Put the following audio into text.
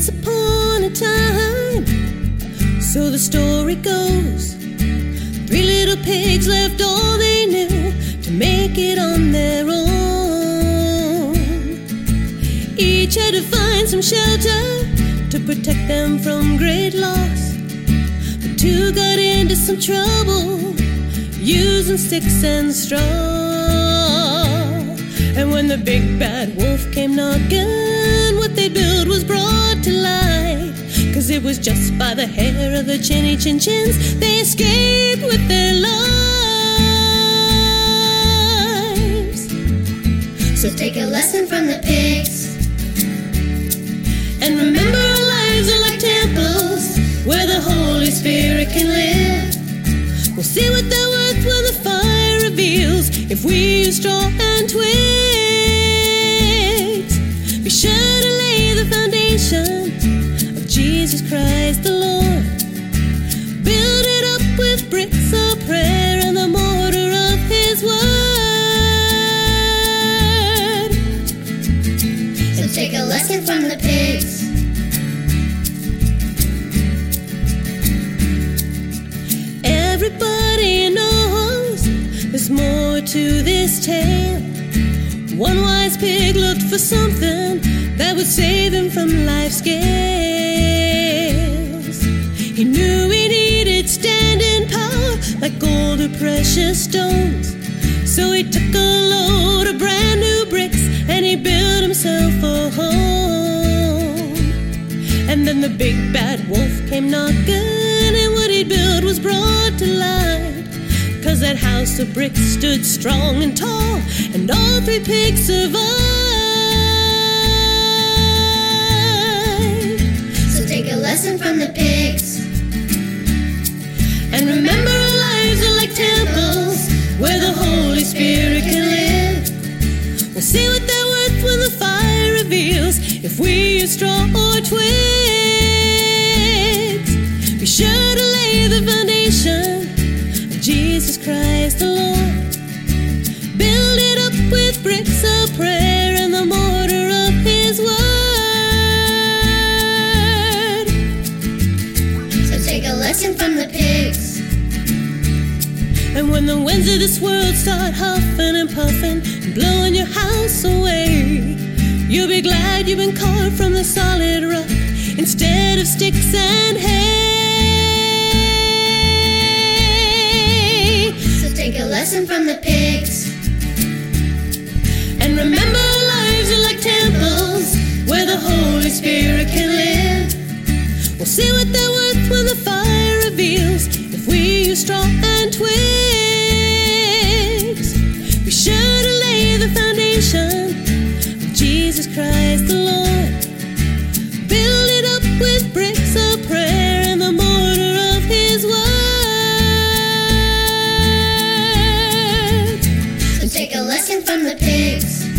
Once upon a time, so the story goes. Three little pigs left all they knew to make it on their own. Each had to find some shelter to protect them from great loss. But two got into some trouble using sticks and straw. And when the big bad wolf came knocking, was brought to light. Cause it was just by the hair of the chinny chin chins they escaped with their lives. So take a lesson from the pigs. And remember our lives are like temples where the Holy Spirit can live. We'll see what they're worth when the fire reveals if we use straw and twigs. From the pigs. Everybody knows there's more to this tale. One wise pig looked for something that would save him from life's gales. He knew he needed standing power like gold or precious stones. So he took a load of brand new bricks and he built himself the big bad wolf came knocking, and what he'd built was brought to light. Cause that house of bricks stood strong and tall, and all three pigs survived. So take a lesson from the pigs. And remember, our lives are like temples where the Holy Spirit can live. We'll see what they're worth when the fire reveals if we use straw or twigs. Be sure to lay the foundation of Jesus Christ the Lord. Build it up with bricks of prayer and the mortar of His Word. So take a lesson from the pigs. And when the winds of this world start huffing and puffing and blowing your You've been carved from the solid rock instead of sticks and hay. So take a lesson from the pigs. And remember, lives are like temples where the Holy Spirit can live. We'll see what they're worth when the fire reveals if we use straw and twigs. Be sure to lay the foundation of Jesus Christ Take a lesson from the pigs.